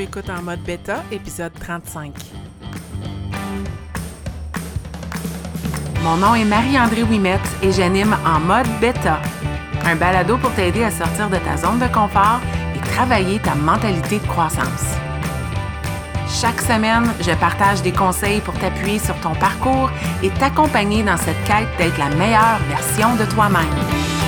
tu écoutes en mode bêta, épisode 35. Mon nom est Marie-André Wimette et j'anime en mode bêta, un balado pour t'aider à sortir de ta zone de confort et travailler ta mentalité de croissance. Chaque semaine, je partage des conseils pour t'appuyer sur ton parcours et t'accompagner dans cette quête d'être la meilleure version de toi-même.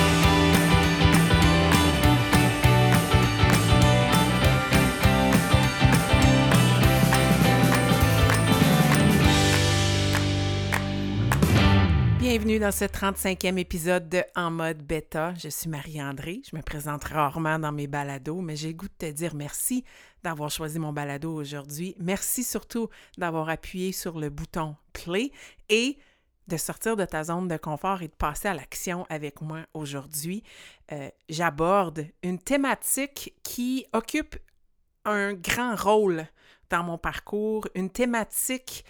Bienvenue dans ce 35e épisode de En mode bêta. Je suis Marie-André. Je me présente rarement dans mes balados, mais j'ai le goût de te dire merci d'avoir choisi mon balado aujourd'hui. Merci surtout d'avoir appuyé sur le bouton play et de sortir de ta zone de confort et de passer à l'action avec moi aujourd'hui. Euh, j'aborde une thématique qui occupe un grand rôle dans mon parcours, une thématique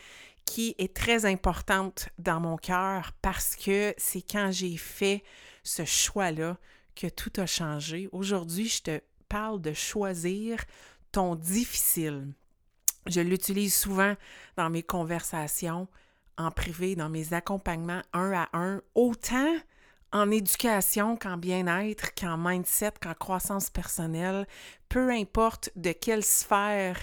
qui est très importante dans mon cœur parce que c'est quand j'ai fait ce choix-là que tout a changé. Aujourd'hui, je te parle de choisir ton difficile. Je l'utilise souvent dans mes conversations en privé, dans mes accompagnements un à un, autant en éducation qu'en bien-être, qu'en mindset, qu'en croissance personnelle, peu importe de quelle sphère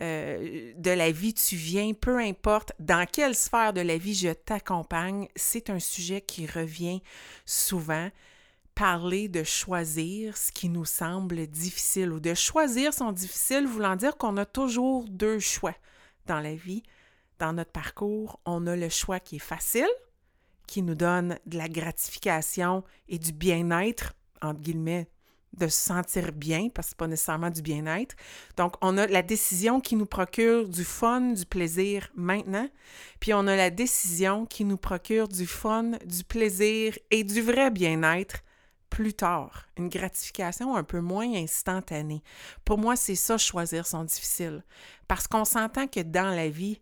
euh, de la vie tu viens, peu importe dans quelle sphère de la vie je t'accompagne, c'est un sujet qui revient souvent. Parler de choisir ce qui nous semble difficile ou de choisir son difficile, voulant dire qu'on a toujours deux choix dans la vie. Dans notre parcours, on a le choix qui est facile, qui nous donne de la gratification et du bien-être, entre guillemets, de se sentir bien, parce que ce n'est pas nécessairement du bien-être. Donc, on a la décision qui nous procure du fun, du plaisir maintenant, puis on a la décision qui nous procure du fun, du plaisir et du vrai bien-être plus tard. Une gratification un peu moins instantanée. Pour moi, c'est ça, choisir son difficile. Parce qu'on s'entend que dans la vie,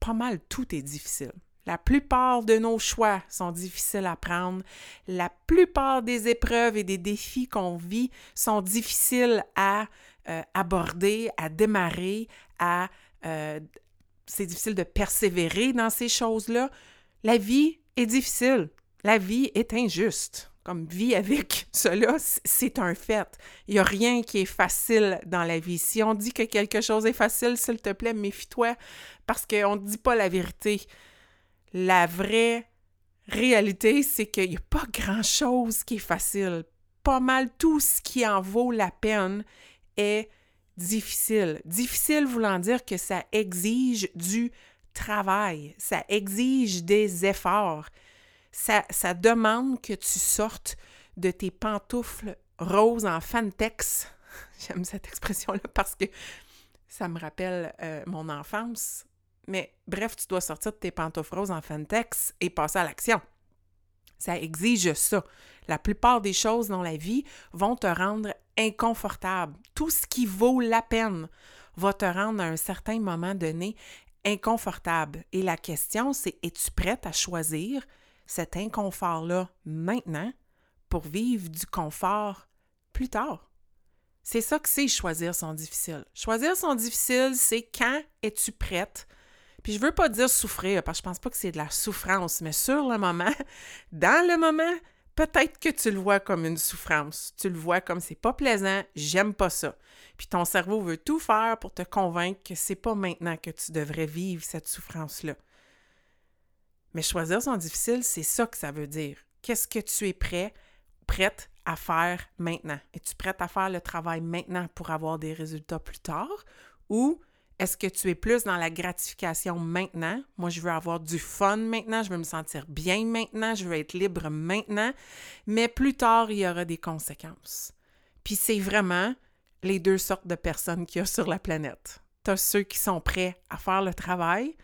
pas mal tout est difficile. La plupart de nos choix sont difficiles à prendre. La plupart des épreuves et des défis qu'on vit sont difficiles à euh, aborder, à démarrer, à... Euh, c'est difficile de persévérer dans ces choses-là. La vie est difficile. La vie est injuste. Comme vie avec cela, c'est un fait. Il n'y a rien qui est facile dans la vie. Si on dit que quelque chose est facile, s'il te plaît, méfie-toi parce qu'on ne dit pas la vérité la vraie réalité, c'est qu'il n'y a pas grand-chose qui est facile. Pas mal tout ce qui en vaut la peine est difficile. Difficile voulant dire que ça exige du travail, ça exige des efforts, ça, demande que tu sortes de tes pantoufles roses en fantex. J'aime cette expression-là parce que ça me rappelle euh, mon enfance. Mais bref, tu dois sortir de tes pantoufles en Fantex et passer à l'action. Ça exige ça. La plupart des choses dans la vie vont te rendre inconfortable. Tout ce qui vaut la peine va te rendre à un certain moment donné inconfortable. Et la question, c'est es-tu prête à choisir cet inconfort-là maintenant pour vivre du confort plus tard? C'est ça que c'est choisir son difficile. Choisir son difficile, c'est quand es-tu prête puis je veux pas dire souffrir, parce que je pense pas que c'est de la souffrance, mais sur le moment, dans le moment, peut-être que tu le vois comme une souffrance. Tu le vois comme c'est pas plaisant, j'aime pas ça. Puis ton cerveau veut tout faire pour te convaincre que c'est pas maintenant que tu devrais vivre cette souffrance-là. Mais choisir son difficile, c'est ça que ça veut dire. Qu'est-ce que tu es prêt, prête à faire maintenant? Es-tu prête à faire le travail maintenant pour avoir des résultats plus tard? Ou est-ce que tu es plus dans la gratification maintenant? Moi, je veux avoir du fun maintenant, je veux me sentir bien maintenant, je veux être libre maintenant, mais plus tard, il y aura des conséquences. Puis c'est vraiment les deux sortes de personnes qu'il y a sur la planète. Tu as ceux qui sont prêts à faire le travail,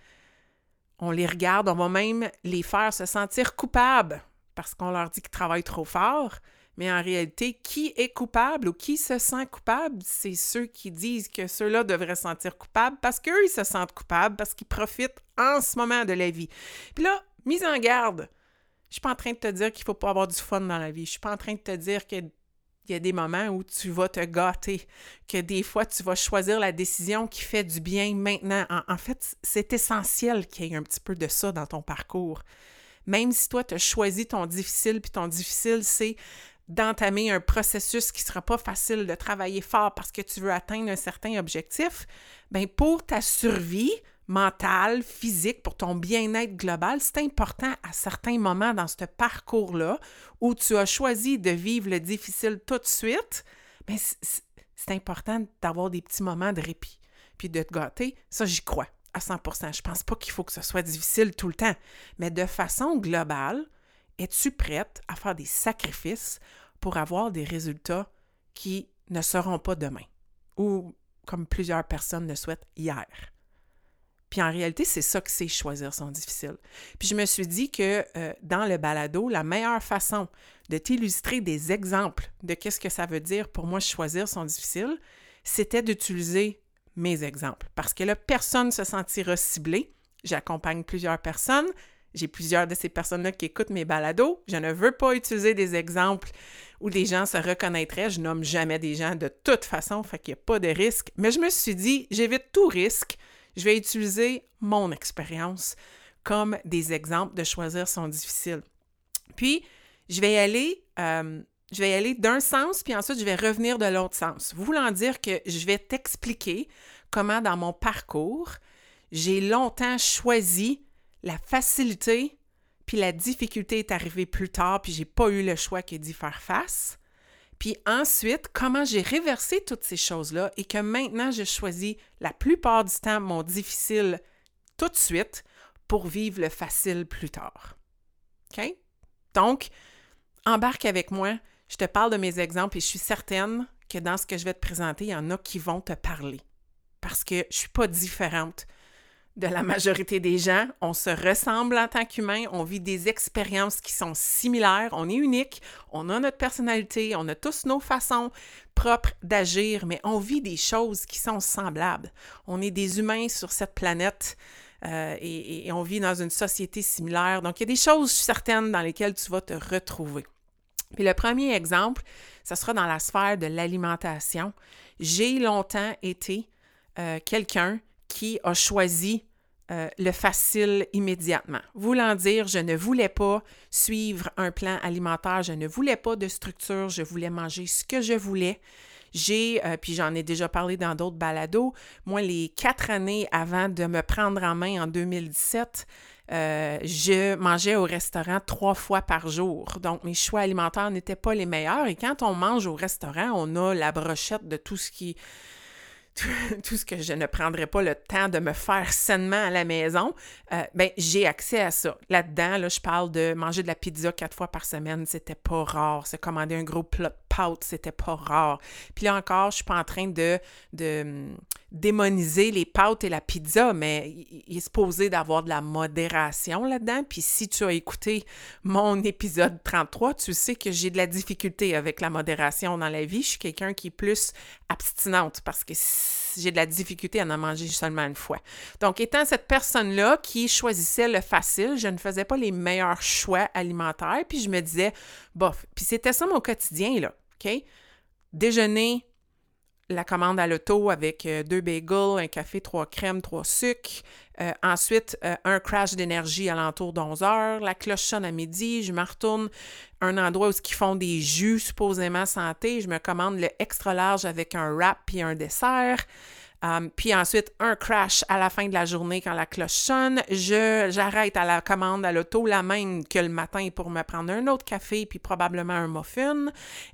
on les regarde, on va même les faire se sentir coupables parce qu'on leur dit qu'ils travaillent trop fort, mais en réalité, qui est coupable ou qui se sent coupable? C'est ceux qui disent que ceux-là devraient se sentir coupables parce qu'eux, ils se sentent coupables parce qu'ils profitent en ce moment de la vie. Puis là, mise en garde, je suis pas en train de te dire qu'il faut pas avoir du fun dans la vie. Je suis pas en train de te dire que Il y a des moments où tu vas te gâter, que des fois tu vas choisir la décision qui fait du bien maintenant. En, fait, c'est essentiel qu'il y ait un petit peu de ça dans ton parcours. Même si toi, tu as choisi ton difficile, puis ton difficile, c'est d'entamer un processus qui ne sera pas facile, de travailler fort parce que tu veux atteindre un certain objectif, bien pour ta survie, mental, physique, pour ton bien-être global, c'est important à certains moments dans ce parcours-là où tu as choisi de vivre le difficile tout de suite, mais c'est important d'avoir des petits moments de répit, puis de te gâter. Ça, j'y crois à 100% Je pense pas qu'il faut que ce soit difficile tout le temps, mais de façon globale, es-tu prête à faire des sacrifices pour avoir des résultats qui ne seront pas demain ou comme plusieurs personnes le souhaitent hier? Puis en réalité, c'est ça que c'est choisir son difficile. Puis je me suis dit que euh, dans le balado, la meilleure façon de t'illustrer des exemples de qu'est-ce que ça veut dire pour moi choisir son difficile, c'était d'utiliser mes exemples. Parce que là, personne ne se sentira ciblé. J'accompagne plusieurs personnes. J'ai plusieurs de ces personnes-là qui écoutent mes balados. Je ne veux pas utiliser des exemples où les gens se reconnaîtraient. Je nomme jamais des gens de toute façon, fait qu'il n'y a pas de risque. Mais je me suis dit, j'évite tout risque je vais utiliser mon expérience comme des exemples de choisir son difficile. Puis, je vais aller, euh, je vais aller d'un sens, puis ensuite, je vais revenir de l'autre sens. Voulant dire que je vais t'expliquer comment, dans mon parcours, j'ai longtemps choisi la facilité, puis la difficulté est arrivée plus tard, puis j'ai pas eu le choix que d'y faire face. Puis ensuite, comment j'ai réversé toutes ces choses-là et que maintenant, je choisis la plupart du temps mon difficile tout de suite pour vivre le facile plus tard. OK? Donc, embarque avec moi. Je te parle de mes exemples et je suis certaine que dans ce que je vais te présenter, il y en a qui vont te parler. Parce que je ne suis pas différente de la majorité des gens. On se ressemble en tant qu'humain, on vit des expériences qui sont similaires, on est unique, on a notre personnalité, on a tous nos façons propres d'agir, mais on vit des choses qui sont semblables. On est des humains sur cette planète. Euh, et, on vit dans une société similaire. Donc, il y a des choses certaines dans lesquelles tu vas te retrouver. Puis le premier exemple, ce sera dans la sphère de l'alimentation. J'ai longtemps été euh, quelqu'un qui a choisi euh, le facile immédiatement. Voulant dire, je ne voulais pas suivre un plan alimentaire, je ne voulais pas de structure, je voulais manger ce que je voulais. J'ai, euh, puis j'en ai déjà parlé dans d'autres balados, moi, les quatre années avant de me prendre en main en 2017, euh, je mangeais au restaurant trois fois par jour. Donc, mes choix alimentaires n'étaient pas les meilleurs. Et quand on mange au restaurant, on a la brochette de tout ce qui tout ce que je ne prendrais pas le temps de me faire sainement à la maison, euh, ben, j'ai accès à ça. Là-dedans, là, je parle de manger de la pizza quatre fois par semaine, c'était pas rare. Se commander un gros plat c'était pas rare. Puis là encore, je suis pas en train de, de hum, démoniser les pâtes et la pizza, mais il est supposé d'avoir de la modération là-dedans. Puis si tu as écouté mon épisode 33, tu sais que j'ai de la difficulté avec la modération dans la vie. Je suis quelqu'un qui est plus abstinente parce que j'ai de la difficulté à en manger seulement une fois. Donc, étant cette personne-là qui choisissait le facile, je ne faisais pas les meilleurs choix alimentaires, puis je me disais, bof. Puis c'était ça mon quotidien, là, Déjeuner, la commande à l'auto avec euh, deux bagels, un café, trois crèmes, trois sucres. Euh, ensuite, euh, un crash d'énergie à l'entour d'11 heures. La cloche sonne à midi. Je me retourne un endroit où ils font des jus supposément santé. Je me commande le extra large avec un wrap puis un dessert. Puis ensuite, un crash à la fin de la journée quand la cloche sonne. J'arrête à la commande à l'auto la même que le matin pour me prendre un autre café puis probablement un muffin.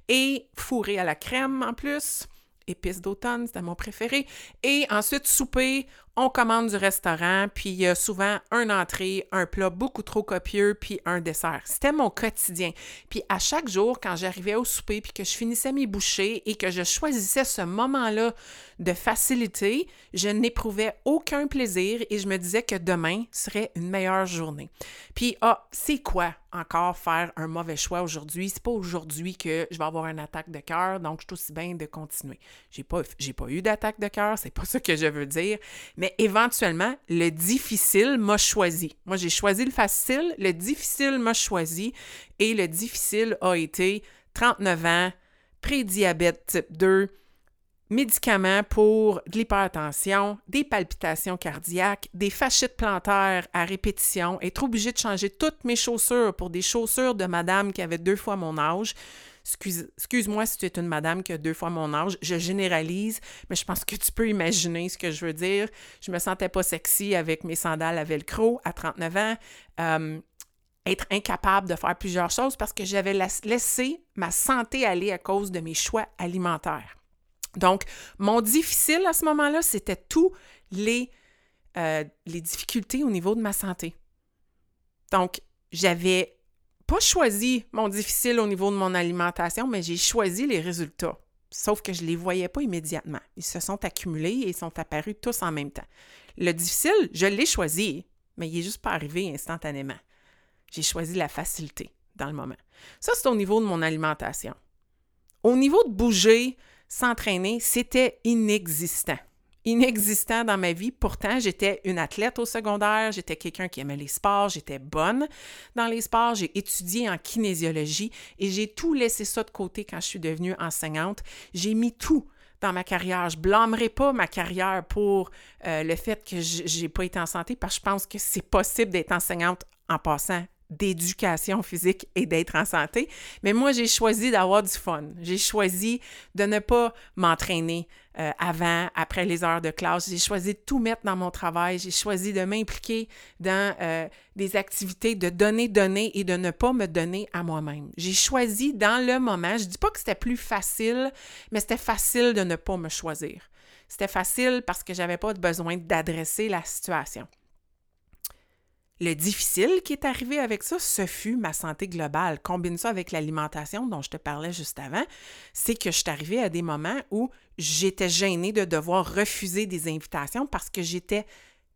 Et fourré à la crème en plus épices d'automne, c'était mon préféré. Et ensuite, souper, on commande du restaurant, puis il y a souvent un entrée, un plat beaucoup trop copieux, puis un dessert. C'était mon quotidien. Puis à chaque jour, quand j'arrivais au souper, puis que je finissais mes bouchées et que je choisissais ce moment-là de facilité, je n'éprouvais aucun plaisir et je me disais que demain serait une meilleure journée. Puis, ah, c'est quoi encore faire un mauvais choix aujourd'hui? C'est pas aujourd'hui que je vais avoir une attaque de cœur, donc je suis aussi bien de continuer. J'ai pas, pas eu d'attaque de cœur, c'est pas ça que je veux dire, mais éventuellement, le difficile m'a choisi. Moi, j'ai choisi le facile, le difficile m'a choisi et le difficile a été 39 ans, prédiabète type 2, médicaments pour de l'hypertension, des palpitations cardiaques, des fascites plantaires à répétition, être obligé de changer toutes mes chaussures pour des chaussures de madame qui avait deux fois mon âge. Excuse, moi si tu es une madame qui a deux fois mon âge, je généralise, mais je pense que tu peux imaginer ce que je veux dire. Je me sentais pas sexy avec mes sandales à velcro à 39 ans. Euh, être incapable de faire plusieurs choses parce que j'avais laissé ma santé aller à cause de mes choix alimentaires. Donc, mon difficile à ce moment-là, c'était tous les, euh, les difficultés au niveau de ma santé. Donc, j'avais pas choisi mon difficile au niveau de mon alimentation, mais j'ai choisi les résultats. Sauf que je ne les voyais pas immédiatement. Ils se sont accumulés et ils sont apparus tous en même temps. Le difficile, je l'ai choisi, mais il n'est juste pas arrivé instantanément. J'ai choisi la facilité dans le moment. Ça, c'est au niveau de mon alimentation. Au niveau de bouger, s'entraîner, c'était inexistant. Inexistant dans ma vie. Pourtant, j'étais une athlète au secondaire, j'étais quelqu'un qui aimait les sports, j'étais bonne dans les sports, j'ai étudié en kinésiologie et j'ai tout laissé ça de côté quand je suis devenue enseignante. J'ai mis tout dans ma carrière. Je blâmerai pas ma carrière pour euh, le fait que j'ai pas été en santé parce que je pense que c'est possible d'être enseignante en passant d'éducation physique et d'être en santé. Mais moi, j'ai choisi d'avoir du fun. J'ai choisi de ne pas m'entraîner euh, avant, après les heures de classe. J'ai choisi de tout mettre dans mon travail. J'ai choisi de m'impliquer dans euh, des activités, de donner, donner et de ne pas me donner à moi-même. J'ai choisi dans le moment, je ne dis pas que c'était plus facile, mais c'était facile de ne pas me choisir. C'était facile parce que j'avais pas besoin d'adresser la situation. Le difficile qui est arrivé avec ça, ce fut ma santé globale. Combine ça avec l'alimentation dont je te parlais juste avant, c'est que je suis arrivée à des moments où j'étais gênée de devoir refuser des invitations parce que j'étais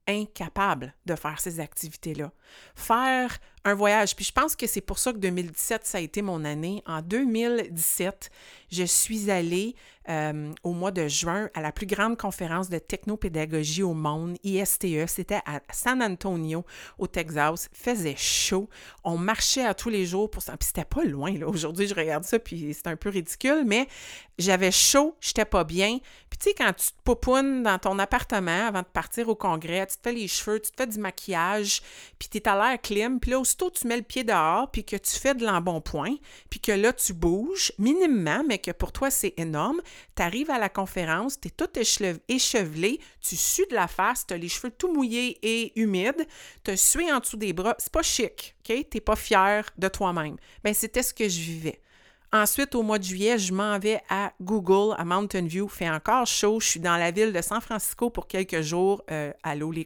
incapable de faire ces activités-là. Faire un voyage, puis je pense que c'est pour ça que 2017, ça a été mon année. En 2017, je suis allée euh, au mois de juin à la plus grande conférence de technopédagogie au monde, ISTE. C'était à San Antonio, au Texas. Faisait chaud. On marchait à tous les jours pour ça. Puis c'était pas loin, là. Aujourd'hui, je regarde ça, puis c'est un peu ridicule, mais j'avais chaud, j'étais pas bien. Puis tu sais, quand tu te popounes dans ton appartement avant de partir au congrès, tu te fais les cheveux, tu te fais du maquillage, puis tu es à l'air clim, puis là, tu mets le pied dehors, puis que tu fais de l'embonpoint, puis que là, tu bouges minimement, mais que pour toi, c'est énorme, tu arrives à la conférence, tu es tout échevelé, tu sues de la face, tu as les cheveux tout mouillés et humides, tu sué en dessous des bras. C'est pas chic, OK? Tu pas fier de toi-même. Bien, c'était ce que je vivais. Ensuite, au mois de juillet, je m'en vais à Google, à Mountain View. Fait encore chaud. Je suis dans la ville de San Francisco pour quelques jours euh, à l'eau les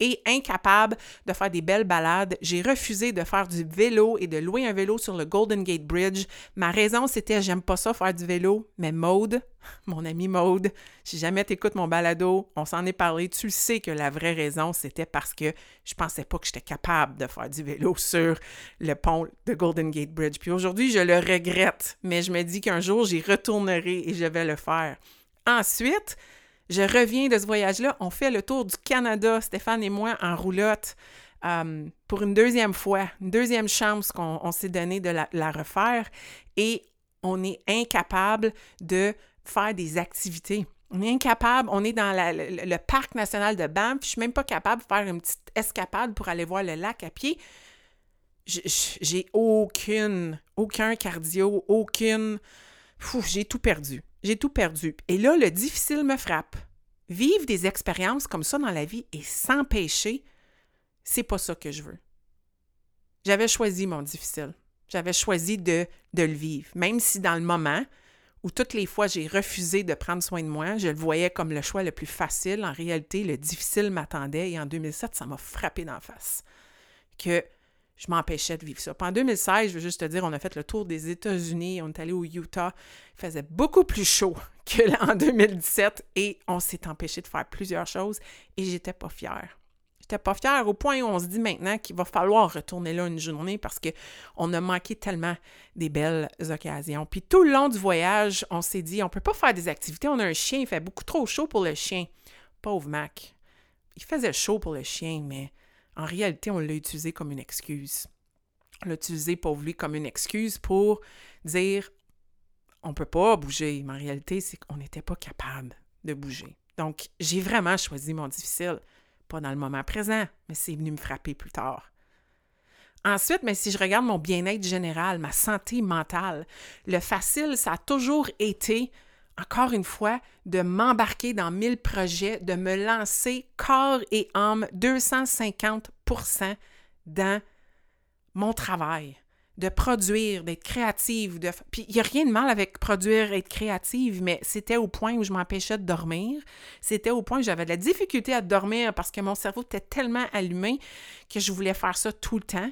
et incapable de faire des belles balades. J'ai refusé de faire du vélo et de louer un vélo sur le Golden Gate Bridge. Ma raison, c'était j'aime pas ça faire du vélo, mais Maude, mon ami Maude, si jamais t'écoutes mon balado, on s'en est parlé, tu le sais que la vraie raison, c'était parce que je pensais pas que j'étais capable de faire du vélo sur le pont de Golden Gate Bridge. Puis aujourd'hui, je le regrette, mais je me dis qu'un jour, j'y retournerai et je vais le faire. Ensuite, je reviens de ce voyage-là. On fait le tour du Canada, Stéphane et moi, en roulotte. Euh, pour une deuxième fois, une deuxième chance qu'on s'est donné de la, refaire et on est incapable de faire des activités. On est incapable, on est dans le, parc national de Banff, je suis même pas capable de faire une petite escapade pour aller voir le lac à pied. J'ai aucune, aucun cardio, aucune... J'ai tout perdu. J'ai tout perdu. Et là, le difficile me frappe. Vivre des expériences comme ça dans la vie et s'empêcher, c'est pas ça que je veux. J'avais choisi mon difficile. J'avais choisi de, de le vivre. Même si dans le moment où toutes les fois j'ai refusé de prendre soin de moi, je le voyais comme le choix le plus facile, en réalité, le difficile m'attendait et en 2007, ça m'a frappé d'en face. Que je m'empêchais de vivre ça. Puis en 2016, je veux juste te dire, on a fait le tour des États-Unis, on est allé au Utah. Il faisait beaucoup plus chaud qu'en 2017 et on s'est empêché de faire plusieurs choses et j'étais pas fière. J'étais pas fière au point où on se dit maintenant qu'il va falloir retourner là une journée parce qu'on a manqué tellement des belles occasions. Puis tout le long du voyage, on s'est dit, on peut pas faire des activités, on a un chien, il fait beaucoup trop chaud pour le chien. Pauvre Mac. Il faisait chaud pour le chien, mais en réalité, on l'a utilisé comme une excuse. On l'a utilisé pour lui comme une excuse pour dire on peut pas bouger. Mais en réalité, c'est qu'on n'était pas capable de bouger. Donc, j'ai vraiment choisi mon difficile. Pas dans le moment présent, mais c'est venu me frapper plus tard. Ensuite, mais si je regarde mon bien-être général, ma santé mentale, le facile, ça a toujours été, encore une fois, de m'embarquer dans mille projets, de me lancer corps et âme 250% dans mon travail, de produire, d'être créative. Puis il n'y a rien de mal avec produire, être créative, mais c'était au point où je m'empêchais de dormir. C'était au point où j'avais de la difficulté à dormir parce que mon cerveau était tellement allumé que je voulais faire ça tout le temps.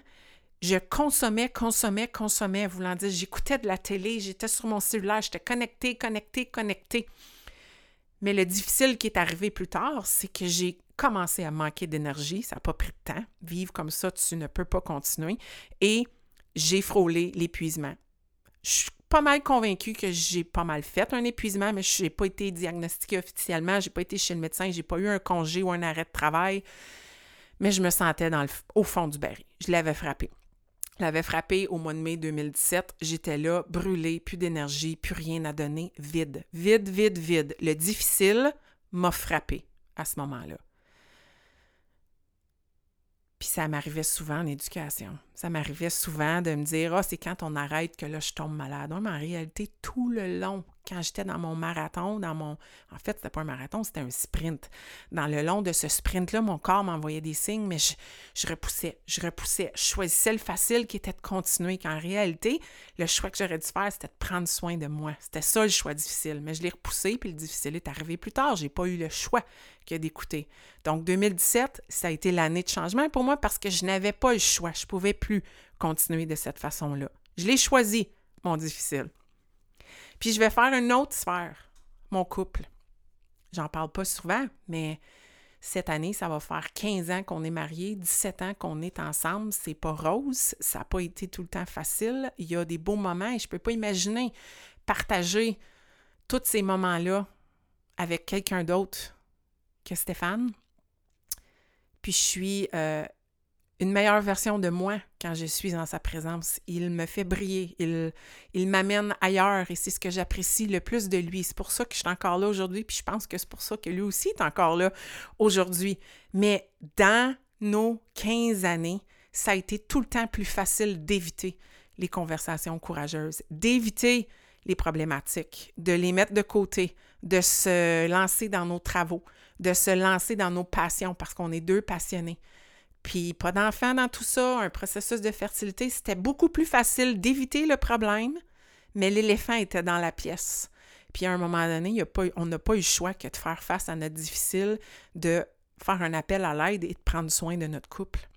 Je consommais, consommais, consommais, voulant dire, j'écoutais de la télé, j'étais sur mon cellulaire, j'étais connecté, connecté, connecté. Mais le difficile qui est arrivé plus tard, c'est que j'ai commencé à manquer d'énergie. Ça n'a pas pris de temps. Vivre comme ça, tu ne peux pas continuer. Et j'ai frôlé l'épuisement. Je suis pas mal convaincue que j'ai pas mal fait un épuisement, mais je n'ai pas été diagnostiquée officiellement, j'ai pas été chez le médecin, j'ai pas eu un congé ou un arrêt de travail, mais je me sentais dans le, au fond du baril. Je l'avais frappé. Je l'avais frappé au mois de mai 2017. J'étais là, brûlée, plus d'énergie, plus rien à donner, vide. Vide, vide, vide. Le difficile m'a frappé à ce moment-là. Puis ça m'arrivait souvent en éducation. Ça m'arrivait souvent de me dire Ah, c'est quand on arrête que là, je tombe malade. mais en réalité, tout le long, quand j'étais dans mon marathon, dans mon. En fait, c'était pas un marathon, c'était un sprint. Dans le long de ce sprint-là, mon corps m'envoyait des signes, mais je, repoussais, je repoussais. Je choisissais le facile qui était de continuer, qu'en réalité, le choix que j'aurais dû faire, c'était de prendre soin de moi. C'était ça le choix difficile. Mais je l'ai repoussé, puis le difficile est arrivé plus tard. J'ai pas eu le choix que d'écouter. Donc, 2017, ça a été l'année de changement pour moi parce que je n'avais pas le choix. Je pouvais plus continuer de cette façon-là. Je l'ai choisi, mon difficile. Puis je vais faire une autre sphère, mon couple. J'en parle pas souvent, mais cette année, ça va faire 15 ans qu'on est mariés, 17 ans qu'on est ensemble. C'est pas rose, ça n'a pas été tout le temps facile. Il y a des beaux moments et je peux pas imaginer partager tous ces moments-là avec quelqu'un d'autre que Stéphane. Puis je suis euh, une meilleure version de moi quand je suis en sa présence. Il me fait briller, il, il m'amène ailleurs et c'est ce que j'apprécie le plus de lui. C'est pour ça que je suis encore là aujourd'hui, puis je pense que c'est pour ça que lui aussi est encore là aujourd'hui. Mais dans nos 15 années, ça a été tout le temps plus facile d'éviter les conversations courageuses, d'éviter les problématiques, de les mettre de côté, de se lancer dans nos travaux, de se lancer dans nos passions parce qu'on est deux passionnés puis pas d'enfant dans tout ça, un processus de fertilité, c'était beaucoup plus facile d'éviter le problème, mais l'éléphant était dans la pièce. Puis à un moment donné, on n'a pas eu le choix que de faire face à notre difficile, de faire un appel à l'aide et de prendre soin de notre couple.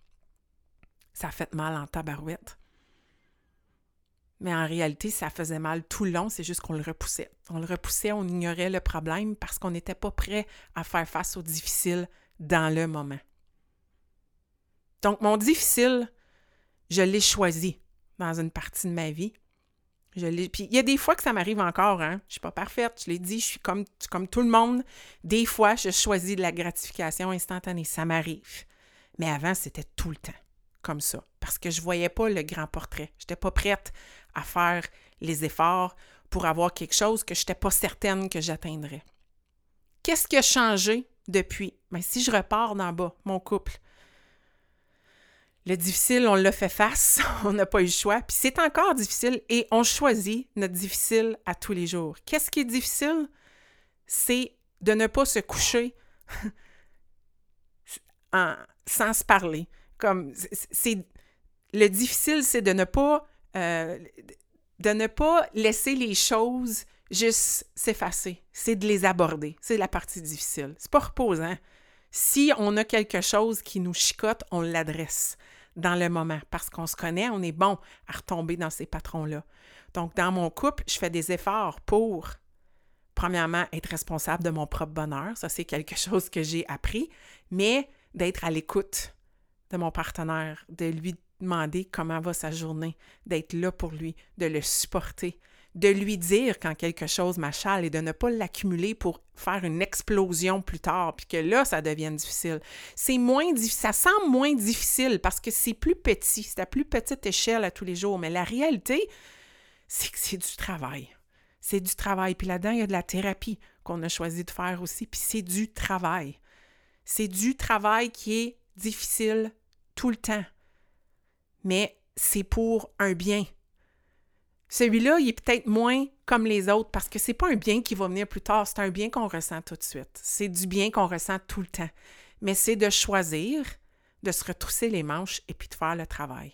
Ça a fait mal en tabarouette. Mais en réalité, ça faisait mal tout le long, c'est juste qu'on le repoussait. On le repoussait, on ignorait le problème parce qu'on n'était pas prêt à faire face au difficile dans le moment. Donc, mon difficile, je l'ai choisi dans une partie de ma vie. Je Puis il y a des fois que ça m'arrive encore, hein. Je suis pas parfaite, je l'ai dit, je suis comme, tout le monde. Des fois, je choisis de la gratification instantanée. Ça m'arrive. Mais avant, c'était tout le temps comme ça. Parce que je voyais pas le grand portrait. Je n'étais pas prête à faire les efforts pour avoir quelque chose que je n'étais pas certaine que j'atteindrais. Qu'est-ce qui a changé depuis? Mais ben, si je repars d'en bas, mon couple, le difficile, on l'a fait face, on n'a pas eu le choix, puis c'est encore difficile et on choisit notre difficile à tous les jours. Qu'est-ce qui est difficile? C'est de ne pas se coucher sans se parler. Comme c'est le difficile, c'est de ne pas euh, de ne pas laisser les choses juste s'effacer. C'est de les aborder. C'est la partie difficile. C'est pas reposant. Si on a quelque chose qui nous chicote, on l'adresse dans le moment parce qu'on se connaît, on est bon à retomber dans ces patrons-là. Donc, dans mon couple, je fais des efforts pour, premièrement, être responsable de mon propre bonheur. Ça, c'est quelque chose que j'ai appris, mais d'être à l'écoute de mon partenaire, de lui demander comment va sa journée, d'être là pour lui, de le supporter, de lui dire quand quelque chose m'achale et de ne pas l'accumuler pour faire une explosion plus tard, puis que là, ça devienne difficile. C'est moins ça semble moins difficile parce que c'est plus petit, c'est à plus petite échelle à tous les jours, mais la réalité, c'est que c'est du travail. C'est du travail. Puis là-dedans, il y a de la thérapie qu'on a choisi de faire aussi. Puis c'est du travail. C'est du travail qui est difficile tout le temps. Mais c'est pour un bien. Celui-là, il est peut-être moins comme les autres parce que c'est pas un bien qui va venir plus tard, c'est un bien qu'on ressent tout de suite. C'est du bien qu'on ressent tout le temps. Mais c'est de choisir de se retrousser les manches et puis de faire le travail.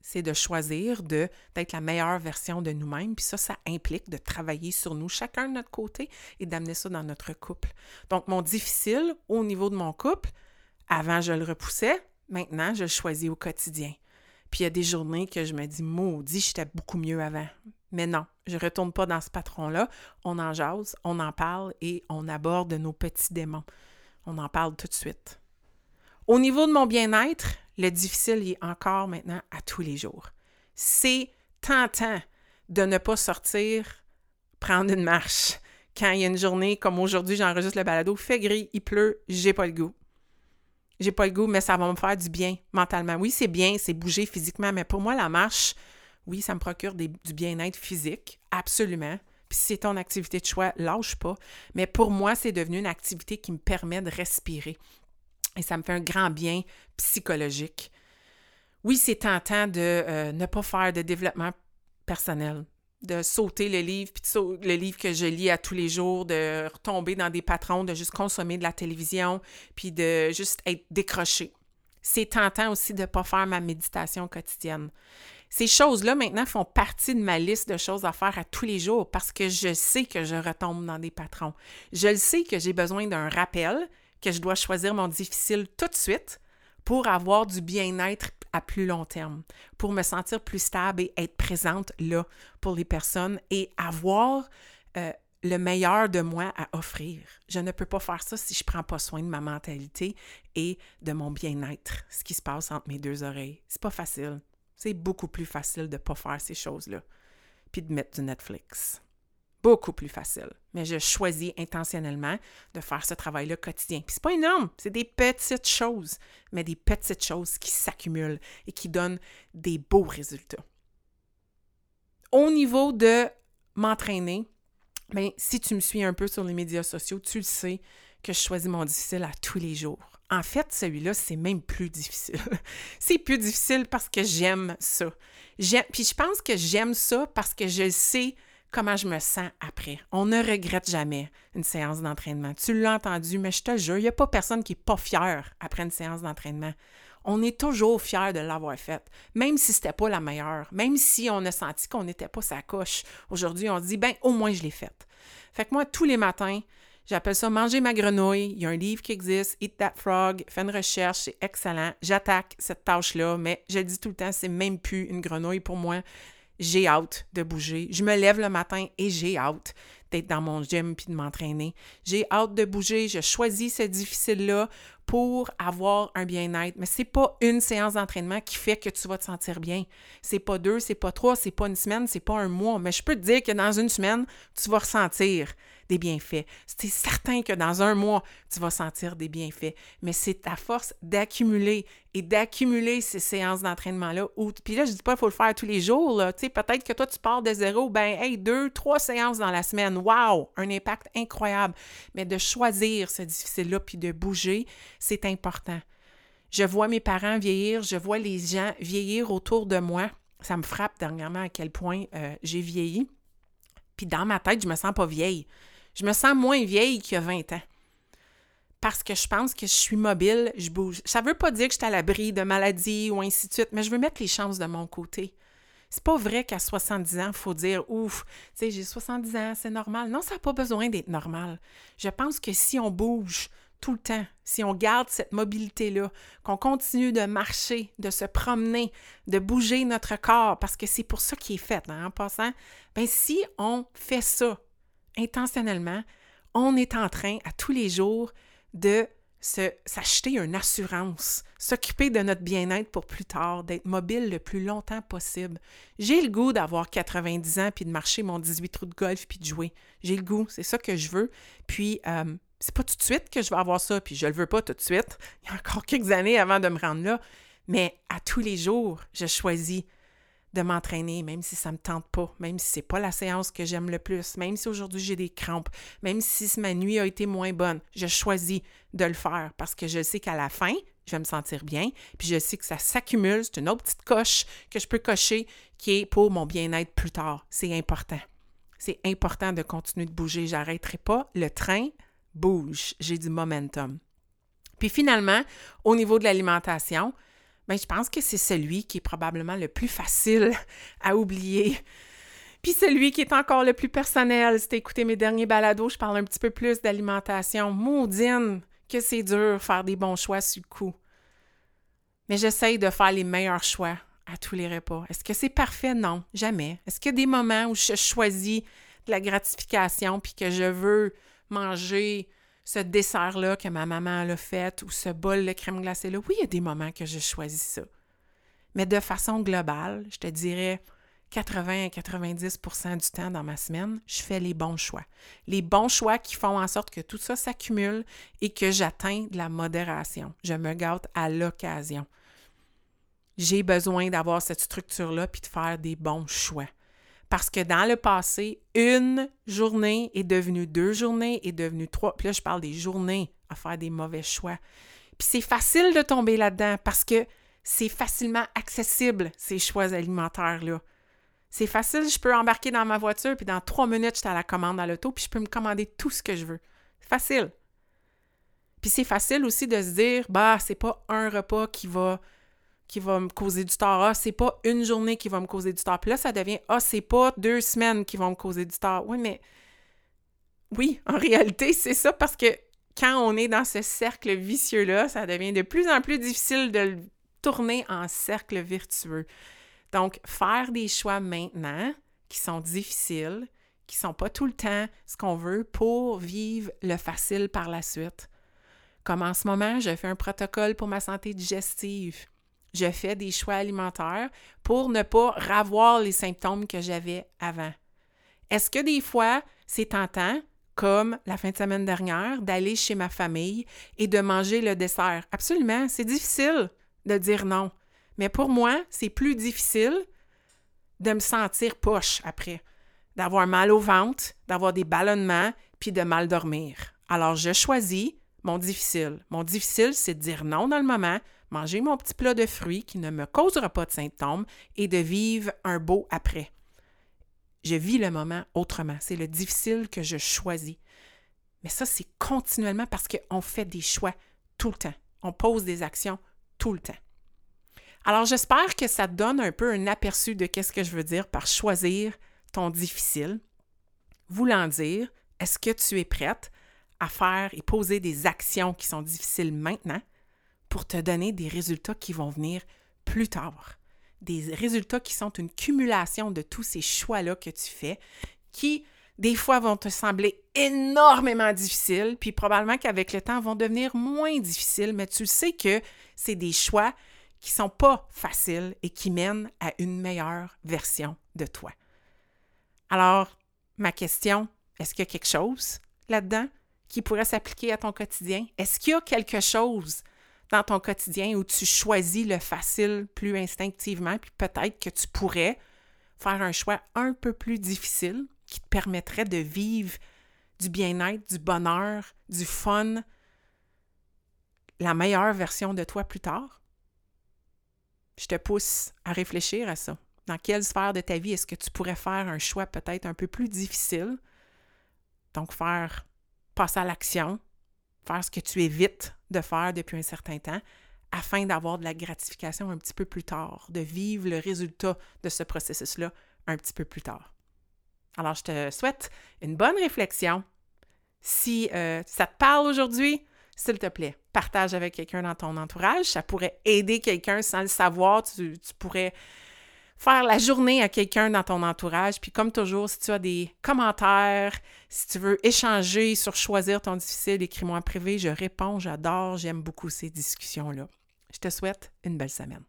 C'est de choisir d'être la meilleure version de nous-mêmes, puis ça, ça implique de travailler sur nous, chacun de notre côté, et d'amener ça dans notre couple. Donc, mon difficile au niveau de mon couple, avant, je le repoussais, maintenant, je le choisis au quotidien. Puis il y a des journées que je me dis, maudit, j'étais beaucoup mieux avant. Mais non, je ne retourne pas dans ce patron-là. On en jase, on en parle et on aborde nos petits démons. On en parle tout de suite. Au niveau de mon bien-être, le difficile est encore maintenant à tous les jours. C'est tentant de ne pas sortir, prendre une marche. Quand il y a une journée comme aujourd'hui, j'enregistre le balado, fait gris, il pleut, j'ai pas le goût j'ai pas le goût, mais ça va me faire du bien mentalement. Oui, c'est bien, c'est bouger physiquement, mais pour moi, la marche, oui, ça me procure du bien-être physique, absolument. Puis si c'est ton activité de choix, lâche pas. Mais pour moi, c'est devenu une activité qui me permet de respirer. Et ça me fait un grand bien psychologique. Oui, c'est tentant de euh, ne pas faire de développement personnel de sauter le livre, puis le livre que je lis à tous les jours, de retomber dans des patrons, de juste consommer de la télévision, puis de juste être décroché. C'est tentant aussi de ne pas faire ma méditation quotidienne. Ces choses-là, maintenant, font partie de ma liste de choses à faire à tous les jours parce que je sais que je retombe dans des patrons. Je le sais que j'ai besoin d'un rappel, que je dois choisir mon difficile tout de suite pour avoir du bien-être plus long terme, pour me sentir plus stable et être présente là pour les personnes et avoir euh, le meilleur de moi à offrir. Je ne peux pas faire ça si je ne prends pas soin de ma mentalité et de mon bien-être, ce qui se passe entre mes deux oreilles. C'est pas facile. C'est beaucoup plus facile de ne pas faire ces choses-là, puis de mettre du Netflix beaucoup plus facile. Mais je choisis intentionnellement de faire ce travail-là quotidien. Puis c'est pas énorme, c'est des petites choses, mais des petites choses qui s'accumulent et qui donnent des beaux résultats. Au niveau de m'entraîner, bien, si tu me suis un peu sur les médias sociaux, tu le sais que je choisis mon difficile à tous les jours. En fait, celui-là, c'est même plus difficile. c'est plus difficile parce que j'aime ça. Puis je pense que j'aime ça parce que je sais comment je me sens après. On ne regrette jamais une séance d'entraînement. Tu l'as entendu, mais je te jure, il n'y a pas personne qui n'est pas fier après une séance d'entraînement. On est toujours fier de l'avoir faite, même si ce n'était pas la meilleure, même si on a senti qu'on n'était pas sa coche. Aujourd'hui, on se dit, ben au moins je l'ai faite. Fait que moi, tous les matins, J'appelle ça manger ma grenouille. Il y a un livre qui existe, Eat That Frog. Fais une recherche, c'est excellent. J'attaque cette tâche-là, mais je le dis tout le temps, c'est même plus une grenouille pour moi j'ai hâte de bouger. Je me lève le matin et j'ai hâte d'être dans mon gym puis de m'entraîner. J'ai hâte de bouger. Je choisis ce difficile-là pour avoir un bien-être. Mais c'est pas une séance d'entraînement qui fait que tu vas te sentir bien. C'est pas deux, c'est pas trois, c'est pas une semaine, c'est pas un mois. Mais je peux te dire que dans une semaine, tu vas ressentir des bienfaits. C'est certain que dans un mois, tu vas sentir des bienfaits, mais c'est ta force d'accumuler et d'accumuler ces séances d'entraînement-là. Puis là, je dis pas qu'il faut le faire tous les jours. Peut-être que toi, tu pars de zéro, ben hey, deux, trois séances dans la semaine. Wow! Un impact incroyable. Mais de choisir ce difficile-là puis de bouger, c'est important. Je vois mes parents vieillir, je vois les gens vieillir autour de moi. Ça me frappe dernièrement à quel point euh, j'ai vieilli. Puis dans ma tête, je me sens pas vieille. Je me sens moins vieille qu'il y a 20 ans. Parce que je pense que je suis mobile, je bouge. Ça ne veut pas dire que je suis à l'abri de maladies ou ainsi de suite, mais je veux mettre les chances de mon côté. C'est pas vrai qu'à 70 ans, il faut dire ouf, tu sais, j'ai 70 ans, c'est normal. Non, ça n'a pas besoin d'être normal. Je pense que si on bouge tout le temps, si on garde cette mobilité-là, qu'on continue de marcher, de se promener, de bouger notre corps, parce que c'est pour ça qu'il est fait, hein, en passant, bien, si on fait ça intentionnellement, on est en train à tous les jours de s'acheter une assurance, s'occuper de notre bien-être pour plus tard, d'être mobile le plus longtemps possible. J'ai le goût d'avoir 90 ans puis de marcher mon 18 trous de golf puis de jouer. J'ai le goût, c'est ça que je veux. Puis euh, c'est pas tout de suite que je vais avoir ça, puis je le veux pas tout de suite. Il y a encore quelques années avant de me rendre là, mais à tous les jours, je choisis de m'entraîner, même si ça ne me tente pas, même si c'est pas la séance que j'aime le plus, même si aujourd'hui j'ai des crampes, même si ma nuit a été moins bonne, je choisis de le faire parce que je sais qu'à la fin, je vais me sentir bien, puis je sais que ça s'accumule, c'est une autre petite coche que je peux cocher qui est pour mon bien-être plus tard. C'est important. C'est important de continuer de bouger, j'arrêterai pas, le train bouge, j'ai du momentum. Puis finalement, au niveau de l'alimentation, ben, je pense que c'est celui qui est probablement le plus facile à oublier. Puis celui qui est encore le plus personnel. Si écouté mes derniers balados, je parle un petit peu plus d'alimentation. Maudine que c'est dur faire des bons choix sur le coup. Mais j'essaye de faire les meilleurs choix à tous les repas. Est-ce que c'est parfait? Non, jamais. Est-ce qu'il y a des moments où je choisis de la gratification puis que je veux manger ce dessert-là que ma maman a fait ou ce bol de crème glacée-là. Oui, il y a des moments que je choisis ça. Mais de façon globale, je te dirais 80 à 90% du temps dans ma semaine, je fais les bons choix. Les bons choix qui font en sorte que tout ça s'accumule et que j'atteins de la modération. Je me gâte à l'occasion. J'ai besoin d'avoir cette structure-là puis de faire des bons choix. Parce que dans le passé, une journée est devenue deux journées, est devenue trois. Puis là, je parle des journées à faire des mauvais choix. Puis c'est facile de tomber là-dedans parce que c'est facilement accessible, ces choix alimentaires-là. C'est facile, je peux embarquer dans ma voiture, puis dans trois minutes, je suis à la commande à l'auto, puis je peux me commander tout ce que je veux. Facile. Puis c'est facile aussi de se dire, bah, c'est pas un repas qui va qui va me causer du tort. Ah, c'est pas une journée qui va me causer du tort. Puis là, ça devient Ah, c'est pas deux semaines qui vont me causer du tort. Oui, mais oui, en réalité, c'est ça parce que quand on est dans ce cercle vicieux-là, ça devient de plus en plus difficile de le tourner en cercle vertueux. Donc, faire des choix maintenant qui sont difficiles, qui sont pas tout le temps ce qu'on veut pour vivre le facile par la suite. Comme en ce moment, je fais un protocole pour ma santé digestive je fais des choix alimentaires pour ne pas ravoir les symptômes que j'avais avant. Est-ce que des fois, c'est tentant, comme la fin de semaine dernière, d'aller chez ma famille et de manger le dessert? Absolument, c'est difficile de dire non. Mais pour moi, c'est plus difficile de me sentir poche après, d'avoir mal au ventre, d'avoir des ballonnements, puis de mal dormir. Alors, je choisis mon difficile. Mon difficile, c'est de dire non dans le moment, manger mon petit plat de fruits qui ne me causera pas de symptômes et de vivre un beau après. Je vis le moment autrement. C'est le difficile que je choisis. Mais ça, c'est continuellement parce qu'on fait des choix tout le temps. On pose des actions tout le temps. Alors, j'espère que ça te donne un peu un aperçu de qu'est-ce que je veux dire par choisir ton difficile. Voulant dire, est-ce que tu es prête à faire et poser des actions qui sont difficiles maintenant pour te donner des résultats qui vont venir plus tard. Des résultats qui sont une cumulation de tous ces choix-là que tu fais, qui des fois vont te sembler énormément difficiles, puis probablement qu'avec le temps vont devenir moins difficiles, mais tu sais que c'est des choix qui sont pas faciles et qui mènent à une meilleure version de toi. Alors, ma question, est-ce qu'il y a quelque chose là-dedans qui pourrait s'appliquer à ton quotidien? Est-ce qu'il y a quelque chose dans ton quotidien où tu choisis le facile plus instinctivement, puis peut-être que tu pourrais faire un choix un peu plus difficile qui te permettrait de vivre du bien-être, du bonheur, du fun, la meilleure version de toi plus tard? Je te pousse à réfléchir à ça. Dans quelle sphère de ta vie est-ce que tu pourrais faire un choix peut-être un peu plus difficile? Donc, faire passer à l'action, faire ce que tu évites de faire depuis un certain temps afin d'avoir de la gratification un petit peu plus tard, de vivre le résultat de ce processus-là un petit peu plus tard. Alors, je te souhaite une bonne réflexion. Si euh, ça te parle aujourd'hui, s'il te plaît, partage avec quelqu'un dans ton entourage. Ça pourrait aider quelqu'un sans le savoir. tu pourrais faire la journée à quelqu'un dans ton entourage. Puis comme toujours, si tu as des commentaires, si tu veux échanger sur choisir ton difficile, écris-moi en privé. Je réponds, j'adore, j'aime beaucoup ces discussions-là. Je te souhaite une belle semaine.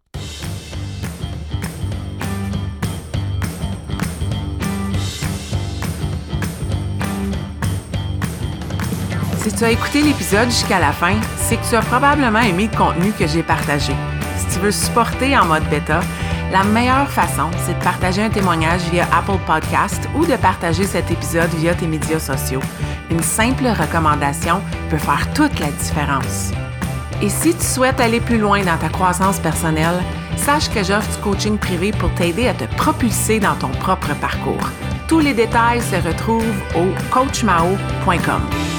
Si tu as écouté l'épisode jusqu'à la fin, c'est que tu as probablement aimé le contenu que j'ai partagé. Si tu veux supporter en mode bêta, La meilleure façon, c'est de partager un témoignage via Apple Podcast ou de partager cet épisode via tes médias sociaux. Une simple recommandation peut faire toute la différence. Et si tu souhaites aller plus loin dans ta croissance personnelle, sache que j'offre du coaching privé pour t'aider à te propulser dans ton propre parcours. Tous les détails se retrouvent au coachmao.com.